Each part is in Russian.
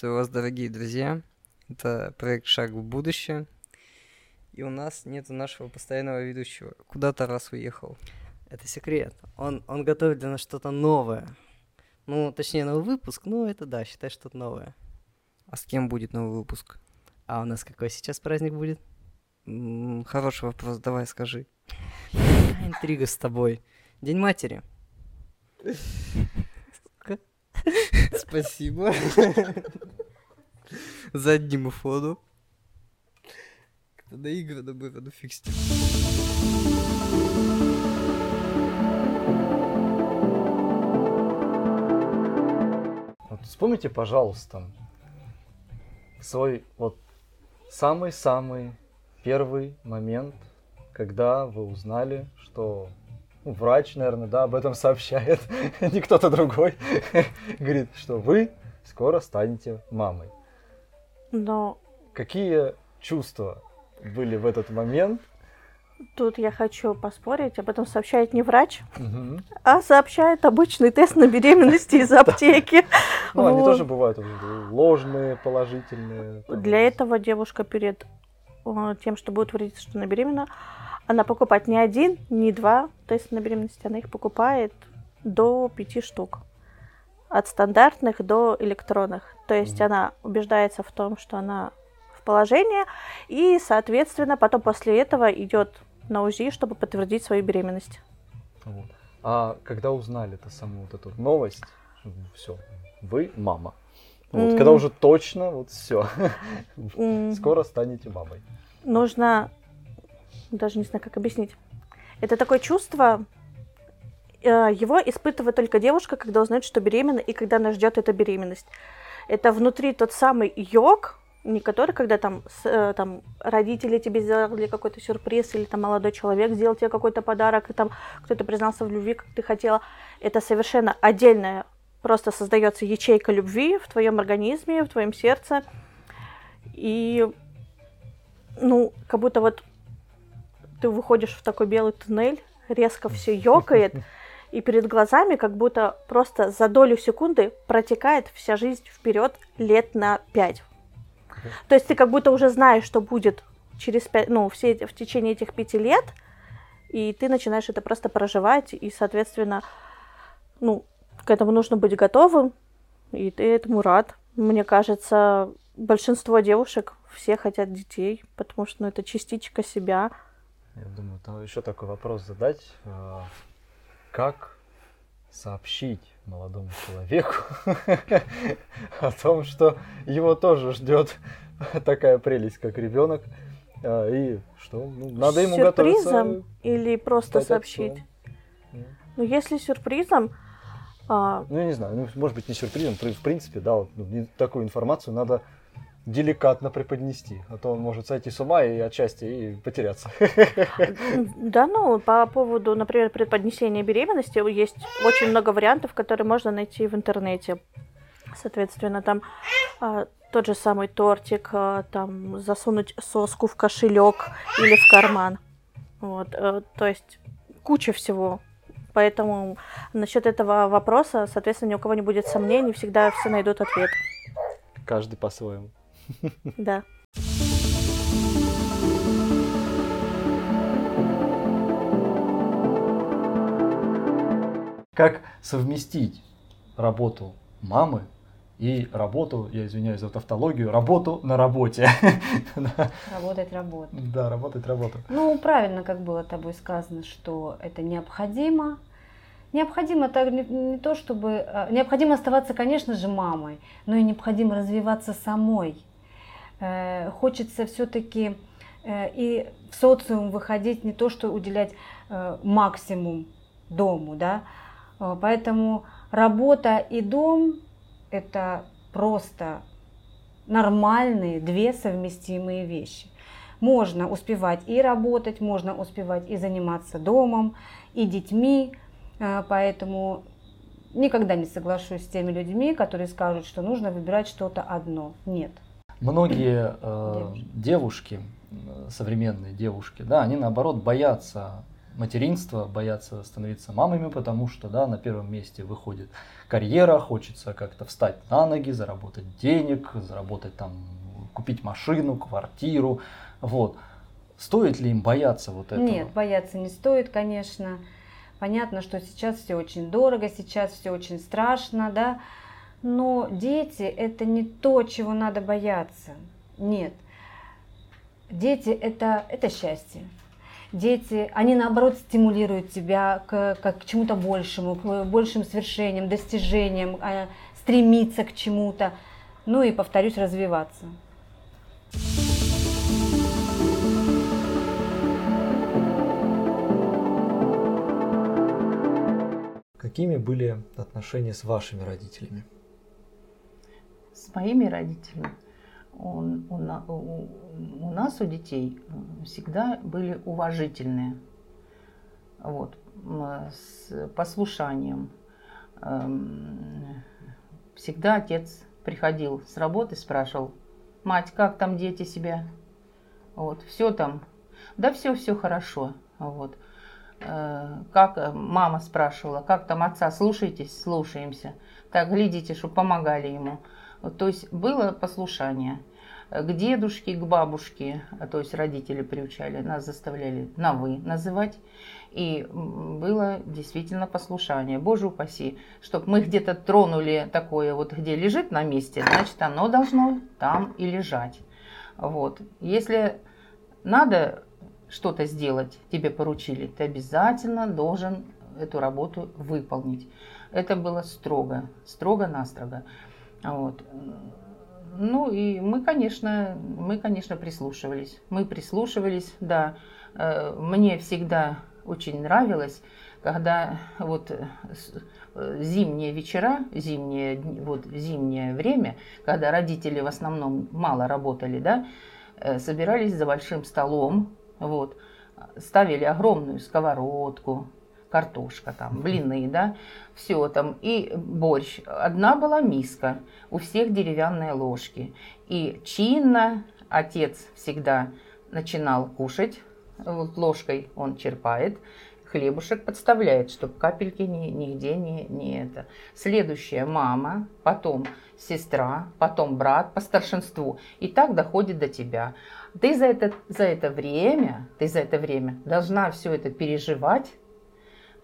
Приветствую вас, дорогие друзья. Это проект «Шаг в будущее». И у нас нет нашего постоянного ведущего. Куда Тарас уехал? Это секрет. Он, он готовит для нас что-то новое. Ну, точнее, новый выпуск, ну, это да, считай, что-то новое. А с кем будет новый выпуск? А у нас какой сейчас праздник будет? М, Хороший вопрос, давай скажи. Интрига с тобой. День матери. Спасибо. Заднему фону. Как-то наигранно было, ну фиг с ним. Вот вспомните, пожалуйста, свой вот самый-самый первый момент, когда вы узнали, что врач, наверное, да, об этом сообщает, не кто-то другой, говорит, что вы скоро станете мамой. Но Какие чувства были в этот момент? тут я хочу поспорить, об этом сообщает не врач, Мгм. а сообщает обычный тест на беременность из аптеки. Ну, они тоже бывают ложные, положительные. Для этого девушка перед э, тем, чтобы утвердиться, что она беременна, она покупает не один, не два теста на беременность, она их покупает до пяти штук. От стандартных до электронных. То есть Мгм. она убеждается в том, что она в положении, и, соответственно, потом после этого идет на УЗИ, чтобы подтвердить свою беременность. Вот. А когда узнали это саму вот эту новость, все, вы мама. Вот, М. когда уже точно, вот все, М. скоро станете мамой. нужно, даже не знаю, как объяснить. Это такое чувство, э, его испытывает только девушка, когда узнает, что беременна, и когда она ждет эту беременность. Это внутри тот самый йог, не который, когда там, с- э, там родители тебе сделали какой-то сюрприз, или там молодой человек сделал тебе какой-то подарок, и там кто-то признался в любви, как ты хотела. Это совершенно отдельная, просто создается ячейка любви в твоем организме, в твоем сердце. И ну, как будто вот ты выходишь в такой белый туннель, резко все ёкает, и перед глазами как будто просто за долю секунды протекает вся жизнь вперед лет на пять. То есть ты как будто уже знаешь, что будет через пять, ну, все в течение этих пяти лет, и ты начинаешь это просто проживать, и, соответственно, ну, к этому нужно быть готовым, и ты этому рад. Мне кажется, большинство девушек все хотят детей, потому что ну, это частичка себя. Я думаю, там еще такой вопрос задать. а, Как сообщить молодому человеку о том, что его тоже ждет такая прелесть, как ребенок, а, и что ну, надо ему сюрпризом готовиться. или просто сообщить. Ну, если сюрпризом, а, Ну, я не знаю, ну, может быть, не сюрпризом, при- в принципе, да, вот, ну, такую информацию надо деликатно преподнести, а то он может сойти с ума и отчасти и потеряться. да, ну, по поводу, например, преподнесения беременности, есть очень много вариантов, которые можно найти в интернете. Соответственно, там а, тот же самый тортик, а, там засунуть соску в кошелек или в карман. Вот, э, то есть куча всего. Поэтому насчет этого вопроса, соответственно, ни у кого не будет сомнений, всегда все найдут ответ. Каждый по-своему. Да. Как совместить работу мамы и работу, я извиняюсь за тавтологию, работу на работе. Работать, работать. Да, работать, работу. Ну, правильно, как было тобой сказано, что это необходимо. Необходимо так не, не то, чтобы... э, Необходимо оставаться, конечно же, мамой, но и необходимо развиваться самой. Э, Хочется все-таки и в социум выходить, не то, что уделять э, максимум дому, да. Э, Поэтому работа и дом – это просто нормальные две совместимые вещи. Можно успевать и работать, можно успевать и заниматься домом, и детьми. Э, Поэтому никогда не соглашусь с теми людьми, которые скажут, что нужно выбирать что-то одно. Нет. Многие э, Девушки. э, современные девушки, да, они наоборот боятся материнства, боятся становиться мамами, потому что, да, на первом месте выходит карьера, хочется как-то встать на ноги, заработать денег, заработать там, купить машину, квартиру, вот. Стоит ли им бояться вот этого? Нет, бояться не стоит, конечно. Понятно, что сейчас все очень дорого, сейчас все очень страшно, да, но дети это не то, чего надо бояться. Нет. Дети это, это счастье. Дети, они наоборот стимулируют тебя к, к, к чему-то большему, к большим свершениям, достижениям, э, стремиться к чему-то. Ну и, повторюсь, развиваться. Какими были отношения с вашими родителями? С моими родителями он, у, у, у нас, у детей, всегда были уважительные. Вот, с послушанием. Эм, всегда отец приходил с работы, спрашивал, мать, как там дети себя? Вот, все там. Да все, все хорошо. Вот. Э, как э, мама спрашивала, как там отца, слушаетесь, слушаемся. Так, глядите, чтобы помогали ему. То есть было послушание. К дедушке, к бабушке, то есть родители приучали, нас заставляли на «вы» называть. И было действительно послушание. Боже упаси, чтобы мы где-то тронули такое, вот где лежит на месте, значит оно должно там и лежать. Вот. Если надо что-то сделать, тебе поручили, ты обязательно должен эту работу выполнить. Это было строго, строго-настрого. Вот. Ну и мы, конечно, мы, конечно, прислушивались. Мы прислушивались, да. Э, мне всегда очень нравилось, когда вот э, зимние вечера, зимнее, вот зимнее время, когда родители в основном мало работали, да, э, собирались за большим столом, вот. Ставили огромную сковородку, картошка там, блины, да, все там, и борщ. Одна была миска, у всех деревянные ложки. И чинно отец всегда начинал кушать, вот ложкой он черпает, хлебушек подставляет, чтобы капельки ни, нигде не, не это. Следующая мама, потом сестра, потом брат по старшинству. И так доходит до тебя. Ты за это, за это время, ты за это время должна все это переживать,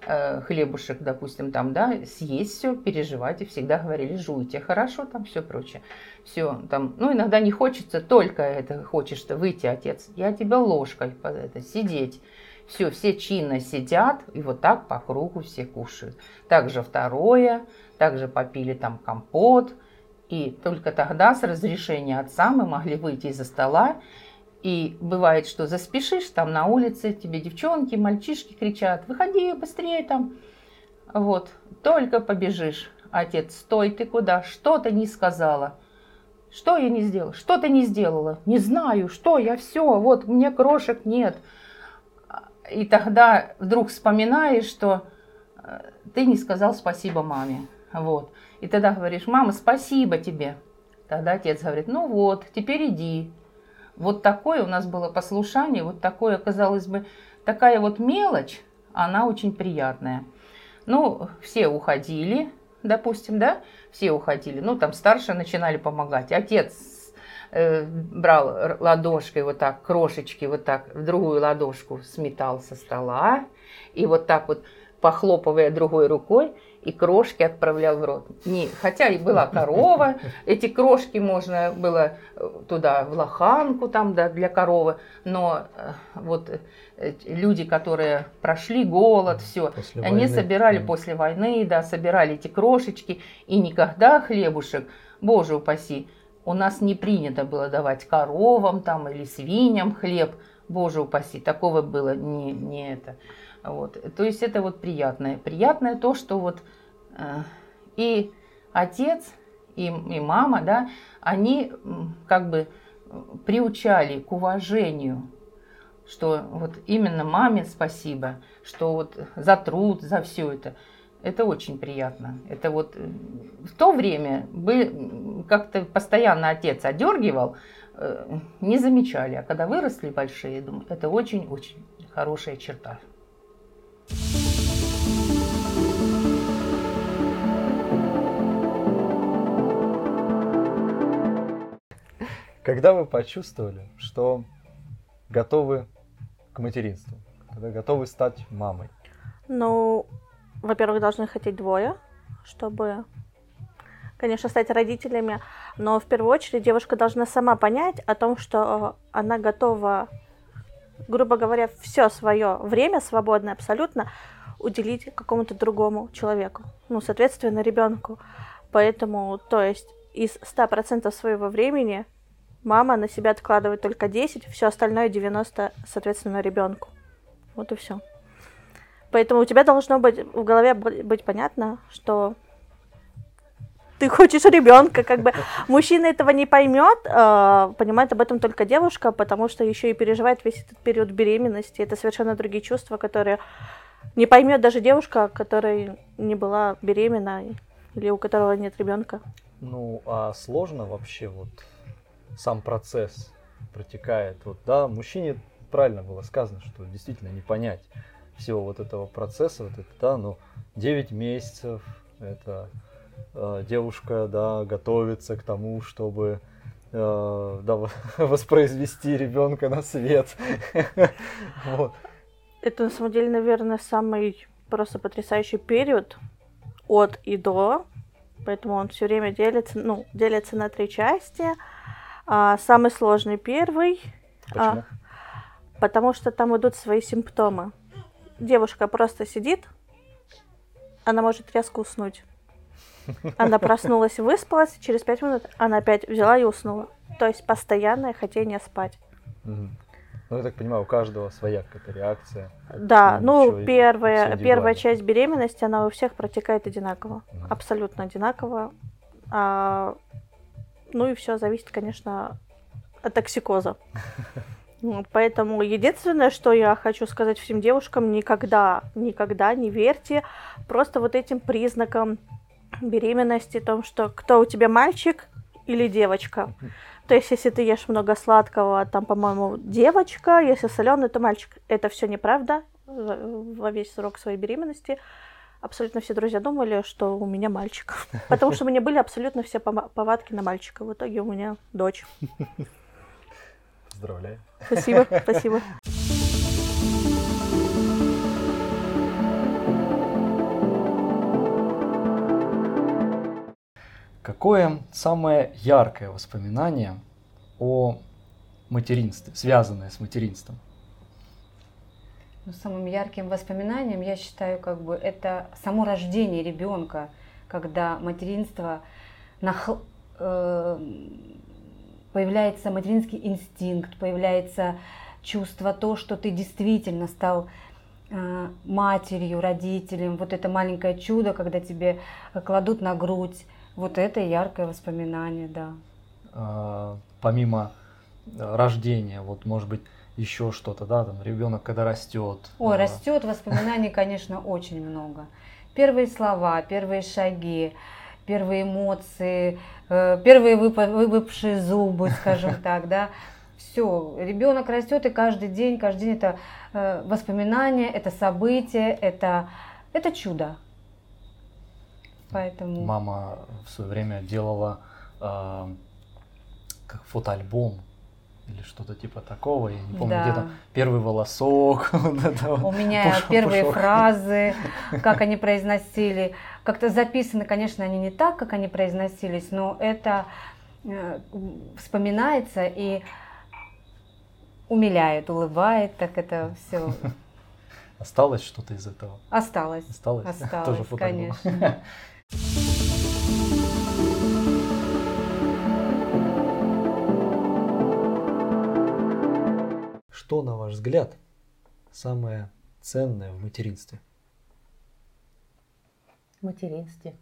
хлебушек, допустим, там, да, съесть все, переживать, и всегда говорили, жуйте, хорошо, там все прочее. Все, там, ну, иногда не хочется, только это хочешь-то выйти, отец, я тебя ложкой под это, сидеть. Все, все чинно сидят, и вот так по кругу все кушают. Также второе, также попили там компот, и только тогда с разрешения отца мы могли выйти из-за стола и бывает, что заспешишь, там на улице тебе девчонки, мальчишки кричат, выходи быстрее там. Вот, только побежишь. Отец, стой, ты куда? Что ты не сказала? Что я не сделала? Что ты не сделала? Не знаю, что я все, вот меня крошек нет. И тогда вдруг вспоминаешь, что э, ты не сказал спасибо маме. Вот. И тогда говоришь, мама, спасибо тебе. Тогда отец говорит, ну вот, теперь иди. Вот такое у нас было послушание, вот такое, казалось бы, такая вот мелочь, она очень приятная. Ну, все уходили, допустим, да, все уходили. Ну, там старшие начинали помогать. Отец э, брал ладошкой вот так, крошечки вот так, в другую ладошку сметал со стола. И вот так вот, похлопывая другой рукой, и крошки отправлял в рот. Не, хотя и была корова, эти крошки можно было э, туда в лоханку там да, для коровы, но э, вот э, люди, которые прошли голод, все, они войны. собирали mm. после войны, да, собирали эти крошечки, и никогда хлебушек, боже упаси, у нас не принято было давать коровам там или свиньям хлеб, боже упаси, такого было не, не это. Вот. То есть это вот приятное. Приятное то, что вот э, и отец, и, и мама, да, они как бы приучали к уважению, что вот именно маме спасибо, что вот за труд, за все это. Это очень приятно. Это вот э, в то время бы как-то постоянно отец одергивал, не замечали. А когда выросли большие, думаю, это очень-очень хорошая черта. Когда вы почувствовали, что готовы к материнству, когда готовы стать мамой? Ну, во-первых, должны хотеть двое, чтобы, конечно, стать родителями. Но в первую очередь девушка должна сама понять о том, что она готова, грубо говоря, все свое время свободное абсолютно уделить какому-то другому человеку. Ну, соответственно, ребенку. Поэтому, то есть, из 100% своего времени мама на себя откладывает только 10, все остальное 90, соответственно, ребенку. Вот и все. Поэтому у тебя должно быть в голове быть понятно, что ты хочешь ребенка, как бы мужчина этого не поймет, э, понимает об этом только девушка, потому что еще и переживает весь этот период беременности. Это совершенно другие чувства, которые не поймет даже девушка, которая не была беременна или у которого нет ребенка. Ну, а сложно вообще вот сам процесс протекает. Вот, да, мужчине правильно было сказано, что действительно не понять всего вот этого процесса, вот это, да, ну, 9 месяцев, это э, девушка, да, готовится к тому, чтобы э, да, воспроизвести ребенка на свет. вот. Это на самом деле, наверное, самый просто потрясающий период от и до, поэтому он все время делится, ну, делится на три части. А, самый сложный первый. А, Почему? А, потому что там идут свои симптомы. Девушка просто сидит, она может резко уснуть. Она проснулась, выспалась, через пять минут она опять взяла и уснула. То есть постоянное хотение спать. Ну, я так понимаю, у каждого своя какая-то реакция. Да, ну, первая, первая часть беременности, она у всех протекает одинаково. Угу. Абсолютно одинаково. А, ну и все зависит, конечно, от токсикоза. Вот, поэтому единственное, что я хочу сказать всем девушкам, никогда, никогда не верьте просто вот этим признакам беременности, том, что кто у тебя мальчик или девочка. То есть, если ты ешь много сладкого, там, по-моему, девочка, если соленый, то мальчик. Это все неправда во весь срок своей беременности. Абсолютно все друзья думали, что у меня мальчик. Потому что у меня были абсолютно все повадки на мальчика. В итоге у меня дочь. Поздравляю. Спасибо, спасибо. Какое самое яркое воспоминание о материнстве, связанное с материнством? Ну, самым ярким воспоминанием, я считаю, как бы это само рождение ребенка, когда материнство нах... э... появляется материнский инстинкт, появляется чувство то, что ты действительно стал э, матерью, родителем, вот это маленькое чудо, когда тебе кладут на грудь, вот это яркое воспоминание, да. А, помимо рождения, вот может быть еще что-то, да, там ребенок когда растет. Ой, а... растет, воспоминаний, конечно, очень много. Первые слова, первые шаги, первые эмоции, э, первые выпавшие зубы, скажем так, да. Все, ребенок растет, и каждый день, каждый день это э, воспоминания, это события, это, это чудо. Поэтому... Мама в свое время делала э, как фотоальбом или что-то типа такого, я не помню, да. где там первый волосок. У меня первые фразы, как они произносили, как-то записаны, конечно, они не так, как они произносились, но это э, вспоминается и умиляет, улыбает, так это все. Осталось что-то из этого? Осталось. Осталось? Осталось, Тоже конечно. Что, на ваш взгляд, самое ценное в материнстве? В материнстве.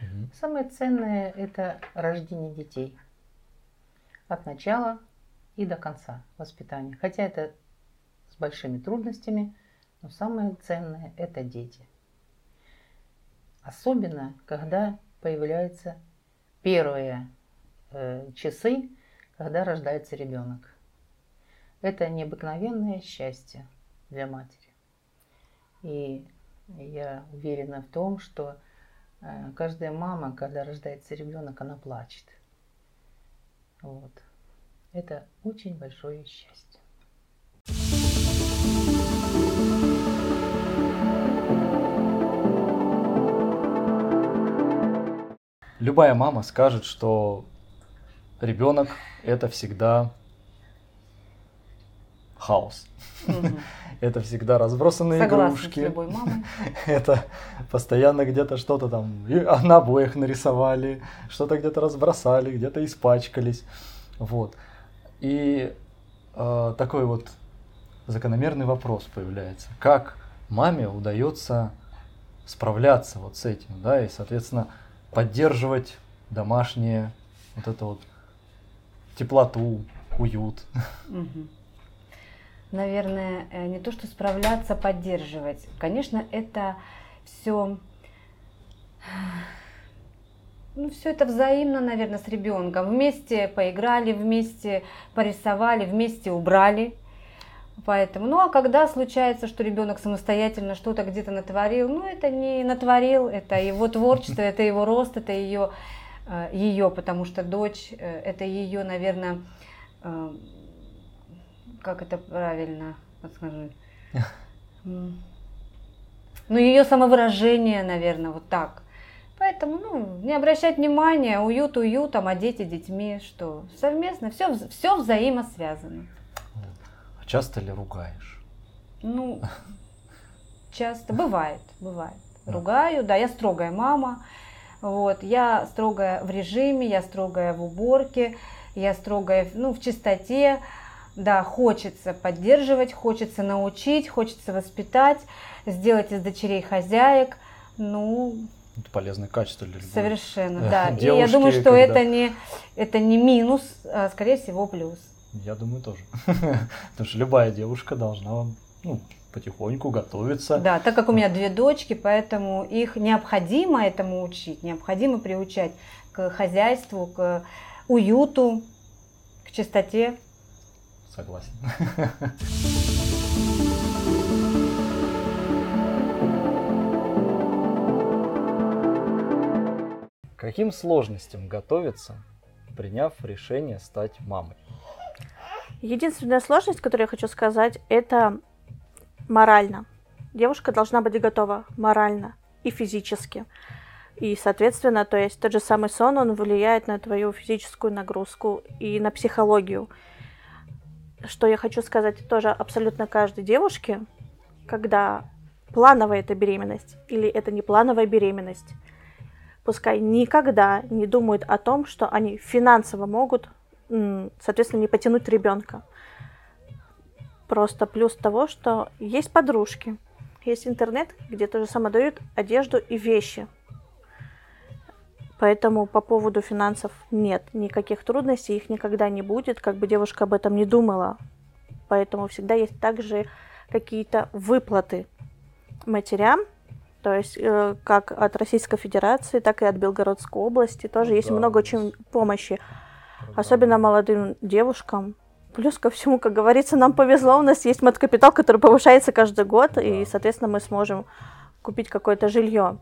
Угу. Самое ценное – это рождение детей. От начала и до конца воспитания. Хотя это с большими трудностями, но самое ценное – это дети – Особенно, когда появляются первые э, часы, когда рождается ребенок. Это необыкновенное счастье для матери. И я уверена в том, что э, каждая мама, когда рождается ребенок, она плачет. Вот. Это очень большое счастье. Любая мама скажет, что ребенок это всегда хаос. Мгм. Это всегда разбросанные Согласна с игрушки. любой мамой. Это постоянно где-то что-то там и на обоях нарисовали, что-то где-то разбросали, где-то испачкались. Вот. И э, такой вот закономерный вопрос появляется. Как маме удается справляться вот с этим, да, и, соответственно, поддерживать домашнее вот это вот теплоту, уют. Наверное, э, не то, что справляться, поддерживать. Конечно, это все, ну, все это взаимно, наверное, с ребенком. Вместе поиграли, вместе порисовали, вместе убрали. Поэтому, ну а когда случается, что ребенок самостоятельно что-то где-то натворил, ну это не натворил, это его творчество, это его рост, это ее, ее, потому что дочь, э, это ее, наверное, э, как это правильно подскажи? Ну, ее самовыражение, наверное, вот так. Поэтому, ну, не обращать внимания, уют уютом, а дети детьми, что совместно, все, все взаимосвязано. Часто ли ругаешь? Ну, часто, бывает, бывает. Ругаю, да, я строгая мама, вот, я строгая в режиме, я строгая в уборке, я строгая, ну, в чистоте, да, хочется поддерживать, хочется научить, хочется воспитать, сделать из дочерей хозяек, ну, Это полезное качество для любого. совершенно, да. И я девушки, думаю, что когда- это не, это не минус, а скорее всего плюс. Я думаю, тоже. Потому что любая девушка должна ну, потихоньку готовиться. Да, так как у меня две дочки, поэтому их необходимо этому учить, необходимо приучать к хозяйству, к уюту, к чистоте. Согласен. Каким сложностям готовиться, приняв решение стать мамой? Единственная сложность, которую я хочу сказать, это морально. Девушка должна быть готова морально и физически. И, соответственно, то есть тот же самый сон, он влияет на твою физическую нагрузку и на психологию. Что я хочу сказать тоже абсолютно каждой девушке, когда плановая это беременность или это не плановая беременность, пускай никогда не думают о том, что они финансово могут, соответственно, не потянуть ребенка. Просто плюс того, что есть подружки, есть интернет, где тоже самое дают одежду и вещи. Поэтому по поводу финансов нет никаких трудностей, их никогда не будет, как бы девушка об этом не думала. Поэтому всегда есть также какие-то выплаты матерям, то есть э, как от Российской Федерации, так и от Белгородской области. Тоже есть Да, много есть. очень помощи, особенно молодым девушкам. Плюс ко всему, как говорится, нам повезло, у нас есть маткапитал, который повышается каждый год, и, соответственно, мы сможем купить какое-то жилье.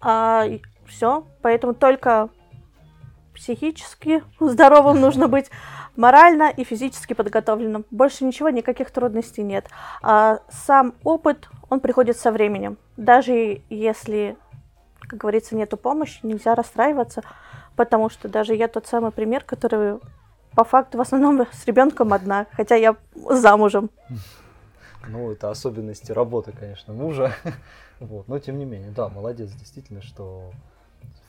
А все, поэтому только психически здоровым нужно быть, морально и физически подготовленным. Больше ничего, никаких трудностей нет. А сам опыт, он приходит со временем. Даже если, как говорится, нету помощи, нельзя расстраиваться, потому что даже я тот самый пример, который по факту в основном с ребенком одна, хотя я замужем. Ну, это особенности работы, конечно, мужа. Вот. Но тем не менее, да, молодец, действительно, что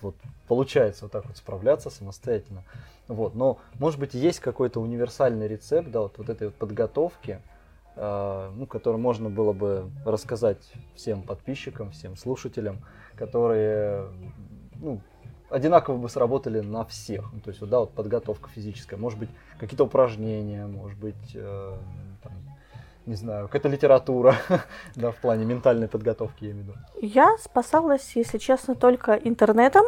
вот получается вот так вот справляться самостоятельно. Вот. Но, может быть, есть какой-то универсальный рецепт, да, вот, вот этой вот подготовки, э, ну, который можно было бы рассказать всем подписчикам, всем слушателям, которые, ну, одинаково бы сработали на всех. Ну, то есть, вот, да, вот подготовка физическая, может быть, какие-то упражнения, может быть, э, там, не знаю, какая-то литература, да, в плане ментальной подготовки, я имею в виду. Я спасалась, если честно, только интернетом,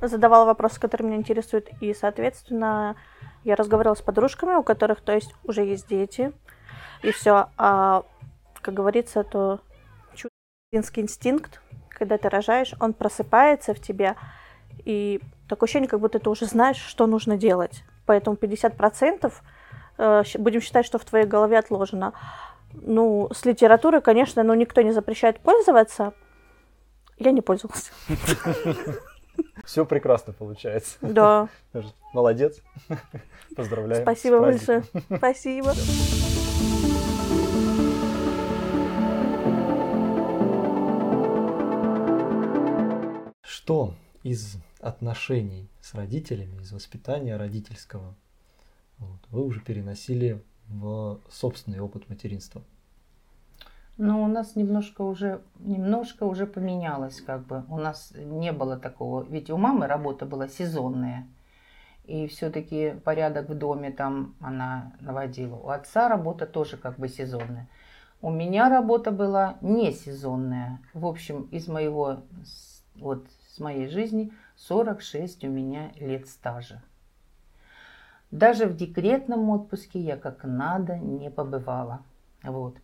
задавала вопросы, которые меня интересуют, и, соответственно, я разговаривала с подружками, у которых, то есть, уже есть дети, и все. А, как говорится, то материнский инстинкт, когда ты рожаешь, он просыпается в тебе, и такое ощущение, как будто ты уже знаешь, что нужно делать. Поэтому 50% э, будем считать, что в твоей голове отложено. Ну, с литературой, конечно, ну, никто не запрещает пользоваться. Я не пользовалась. Все прекрасно получается. Да. Молодец. Поздравляю. Спасибо большое. Спасибо. Что из отношений с родителями, из воспитания родительского вот, вы уже переносили в собственный опыт материнства? Ну, у нас немножко уже, немножко уже поменялось, как бы. У нас не было такого. Ведь у мамы работа была сезонная. И все-таки порядок в доме там она наводила. У отца работа тоже как бы сезонная. У меня работа была не сезонная. В общем, из моего, вот с моей жизни 46 у меня лет стажа. Даже в декретном отпуске я как надо не побывала. Вот.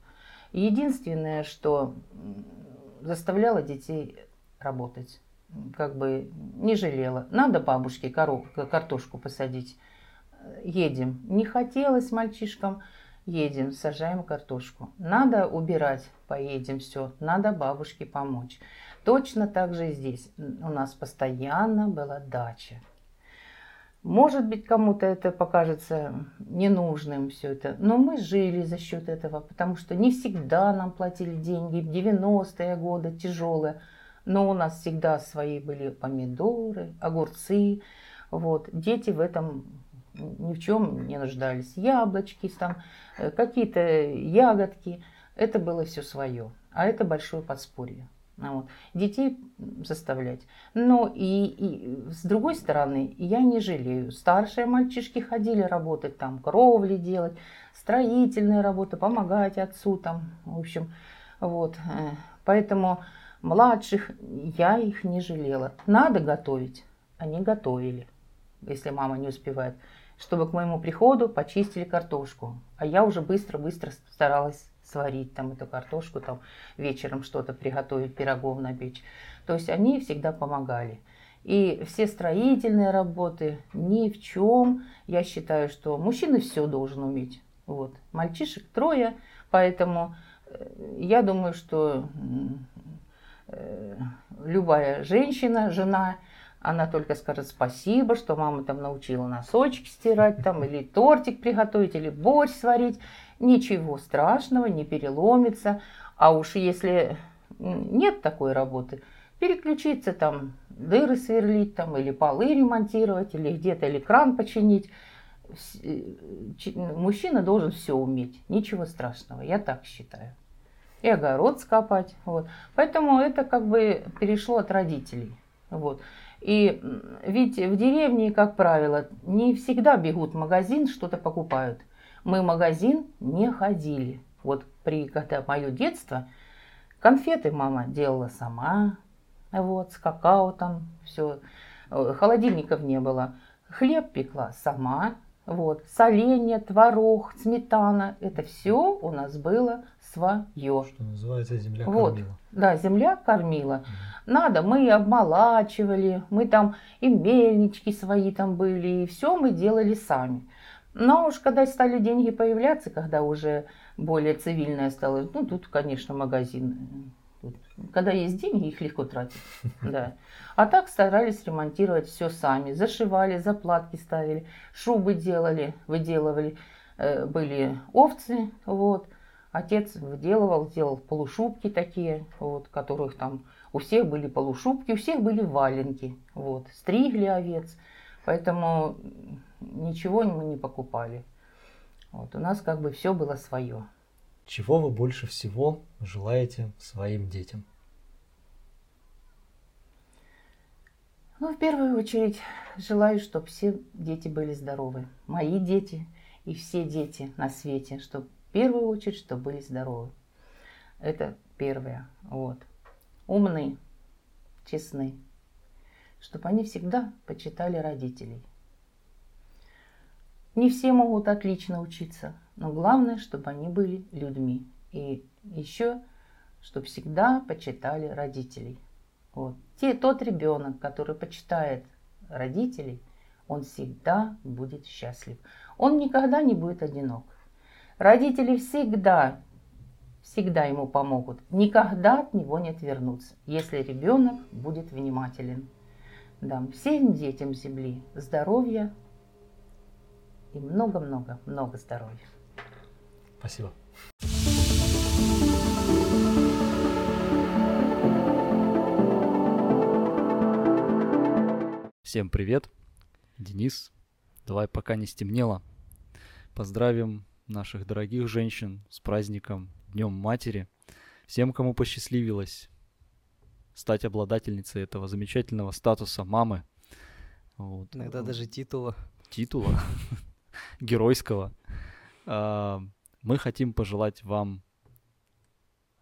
Единственное, что заставляла детей работать, как бы не жалела. Надо бабушке картошку посадить. Едем. Не хотелось мальчишкам. Едем, сажаем картошку. Надо убирать, поедем, все. Надо бабушке помочь. Точно так же здесь. У нас постоянно была дача. Может быть, кому-то это покажется ненужным все это, но мы жили за счет этого, потому что не всегда нам платили деньги, в 90-е годы тяжелые, но у нас всегда свои были помидоры, огурцы, вот. Дети в этом ни в чем не нуждались. Яблочки, там, э, какие-то ягодки, это было все свое, а это большое подспорье. А вот. Детей заставлять. Но и, и с другой стороны, я не жалею. Старшие мальчишки ходили работать там, кровли делать, строительные работы, помогать отцу там, в общем, вот. Э, поэтому младших я их не жалела. Надо готовить, они готовили, если мама не успевает, чтобы к моему приходу почистили картошку. А я уже быстро-быстро старалась сварить там эту картошку, там вечером что-то приготовить, пирогов напечь. То есть они всегда помогали. И все строительные работы ни в чем. Я считаю, что мужчина все должен уметь. Вот. Мальчишек трое, поэтому э, я думаю, что э, любая женщина, жена, она только скажет спасибо, что мама там научила носочки стирать, там, или тортик приготовить, или борщ сварить ничего страшного, не переломится. А уж если нет такой работы, переключиться там, дыры сверлить там, или полы ремонтировать, или где-то или кран починить. Мужчина должен все уметь, ничего страшного, я так считаю. И огород скопать. Вот. Поэтому это как бы перешло от родителей. Вот. И ведь в деревне, как правило, не всегда бегут в магазин, что-то покупают – мы в магазин не ходили. Вот при, когда мое детство, конфеты мама делала сама, вот, с какао там, все, э, холодильников не было. Хлеб пекла сама, вот, соленья, творог, сметана, это все у нас было свое. Что называется, земля вот. кормила. Да, земля кормила. Mm. Надо, мы обмолачивали, мы там и мельнички свои там были, и все мы делали сами. Но уж когда стали деньги появляться, когда уже более цивильное стало, ну тут, конечно, магазин. Когда есть деньги, их легко тратить. Да. А так старались ремонтировать все сами. Зашивали, заплатки ставили, шубы делали, выделывали. Э, были овцы, вот. Отец выделывал, делал полушубки такие, вот, которых там у всех были полушубки, у всех были валенки, вот. Стригли овец. Поэтому ничего мы не покупали. Вот, у нас как бы все было свое. Чего вы больше всего желаете своим детям? Ну, в первую очередь, желаю, чтобы все дети были здоровы. Мои дети и все дети на свете, чтобы в первую очередь, чтобы были здоровы. Это первое. Вот. Умные, честны. Чтобы они всегда почитали родителей. Не все могут отлично учиться, но главное, чтобы они были людьми. И еще чтобы всегда почитали родителей. Вот. Те, тот ребенок, который почитает родителей, он всегда будет счастлив. Он никогда не будет одинок. Родители всегда, всегда ему помогут. Никогда от него не отвернутся, если ребенок будет внимателен. Дам всем детям Земли здоровья и много-много-много здоровья. Спасибо. Всем привет, Денис. Давай, пока не стемнело, поздравим наших дорогих женщин с праздником Днем Матери. Всем, кому посчастливилось стать обладательницей этого замечательного статуса мамы. Вот. Иногда даже титула. Титула геройского. Мы хотим пожелать вам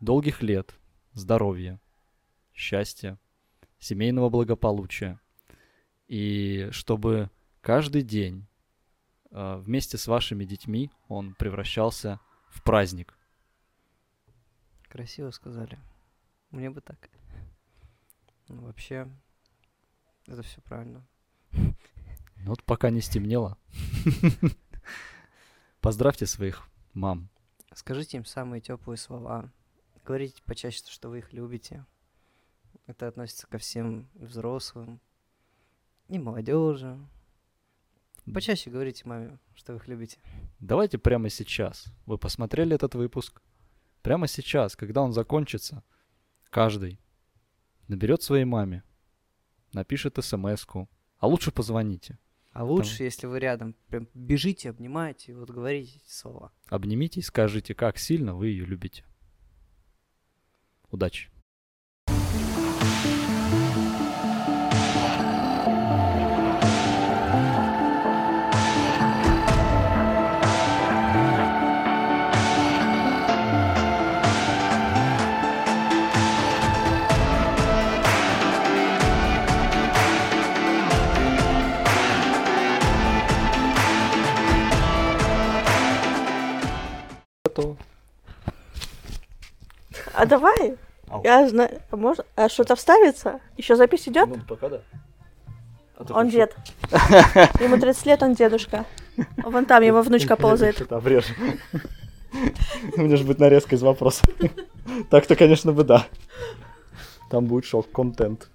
долгих лет, здоровья, счастья, семейного благополучия, и чтобы каждый день э, вместе с вашими детьми он превращался в праздник. Красиво сказали. Мне бы так. Ну, вообще, это все правильно. Ну вот пока не стемнело. Поздравьте своих мам. Скажите им самые теплые слова. Говорите почаще, что вы их любите. Это относится ко всем взрослым, и молодежи. Почаще говорите маме, что вы их любите. Давайте прямо сейчас. Вы посмотрели этот выпуск? Прямо сейчас, когда он закончится, каждый наберет своей маме, напишет смс а лучше позвоните. А лучше, Там... если вы рядом, прям бежите, обнимайте и вот говорите эти слова. Обнимите и скажите, как сильно вы ее любите. Удачи! А давай. Ау. Я знаю. А можно? А что-то вставится? Еще запись идет? Ну, пока да. А Он дед. Ему 30 лет, он дедушка. Вон там его внучка ползает. Меня же будет нарезка из вопросов. Так-то, конечно, бы да. Там будет шок, контент.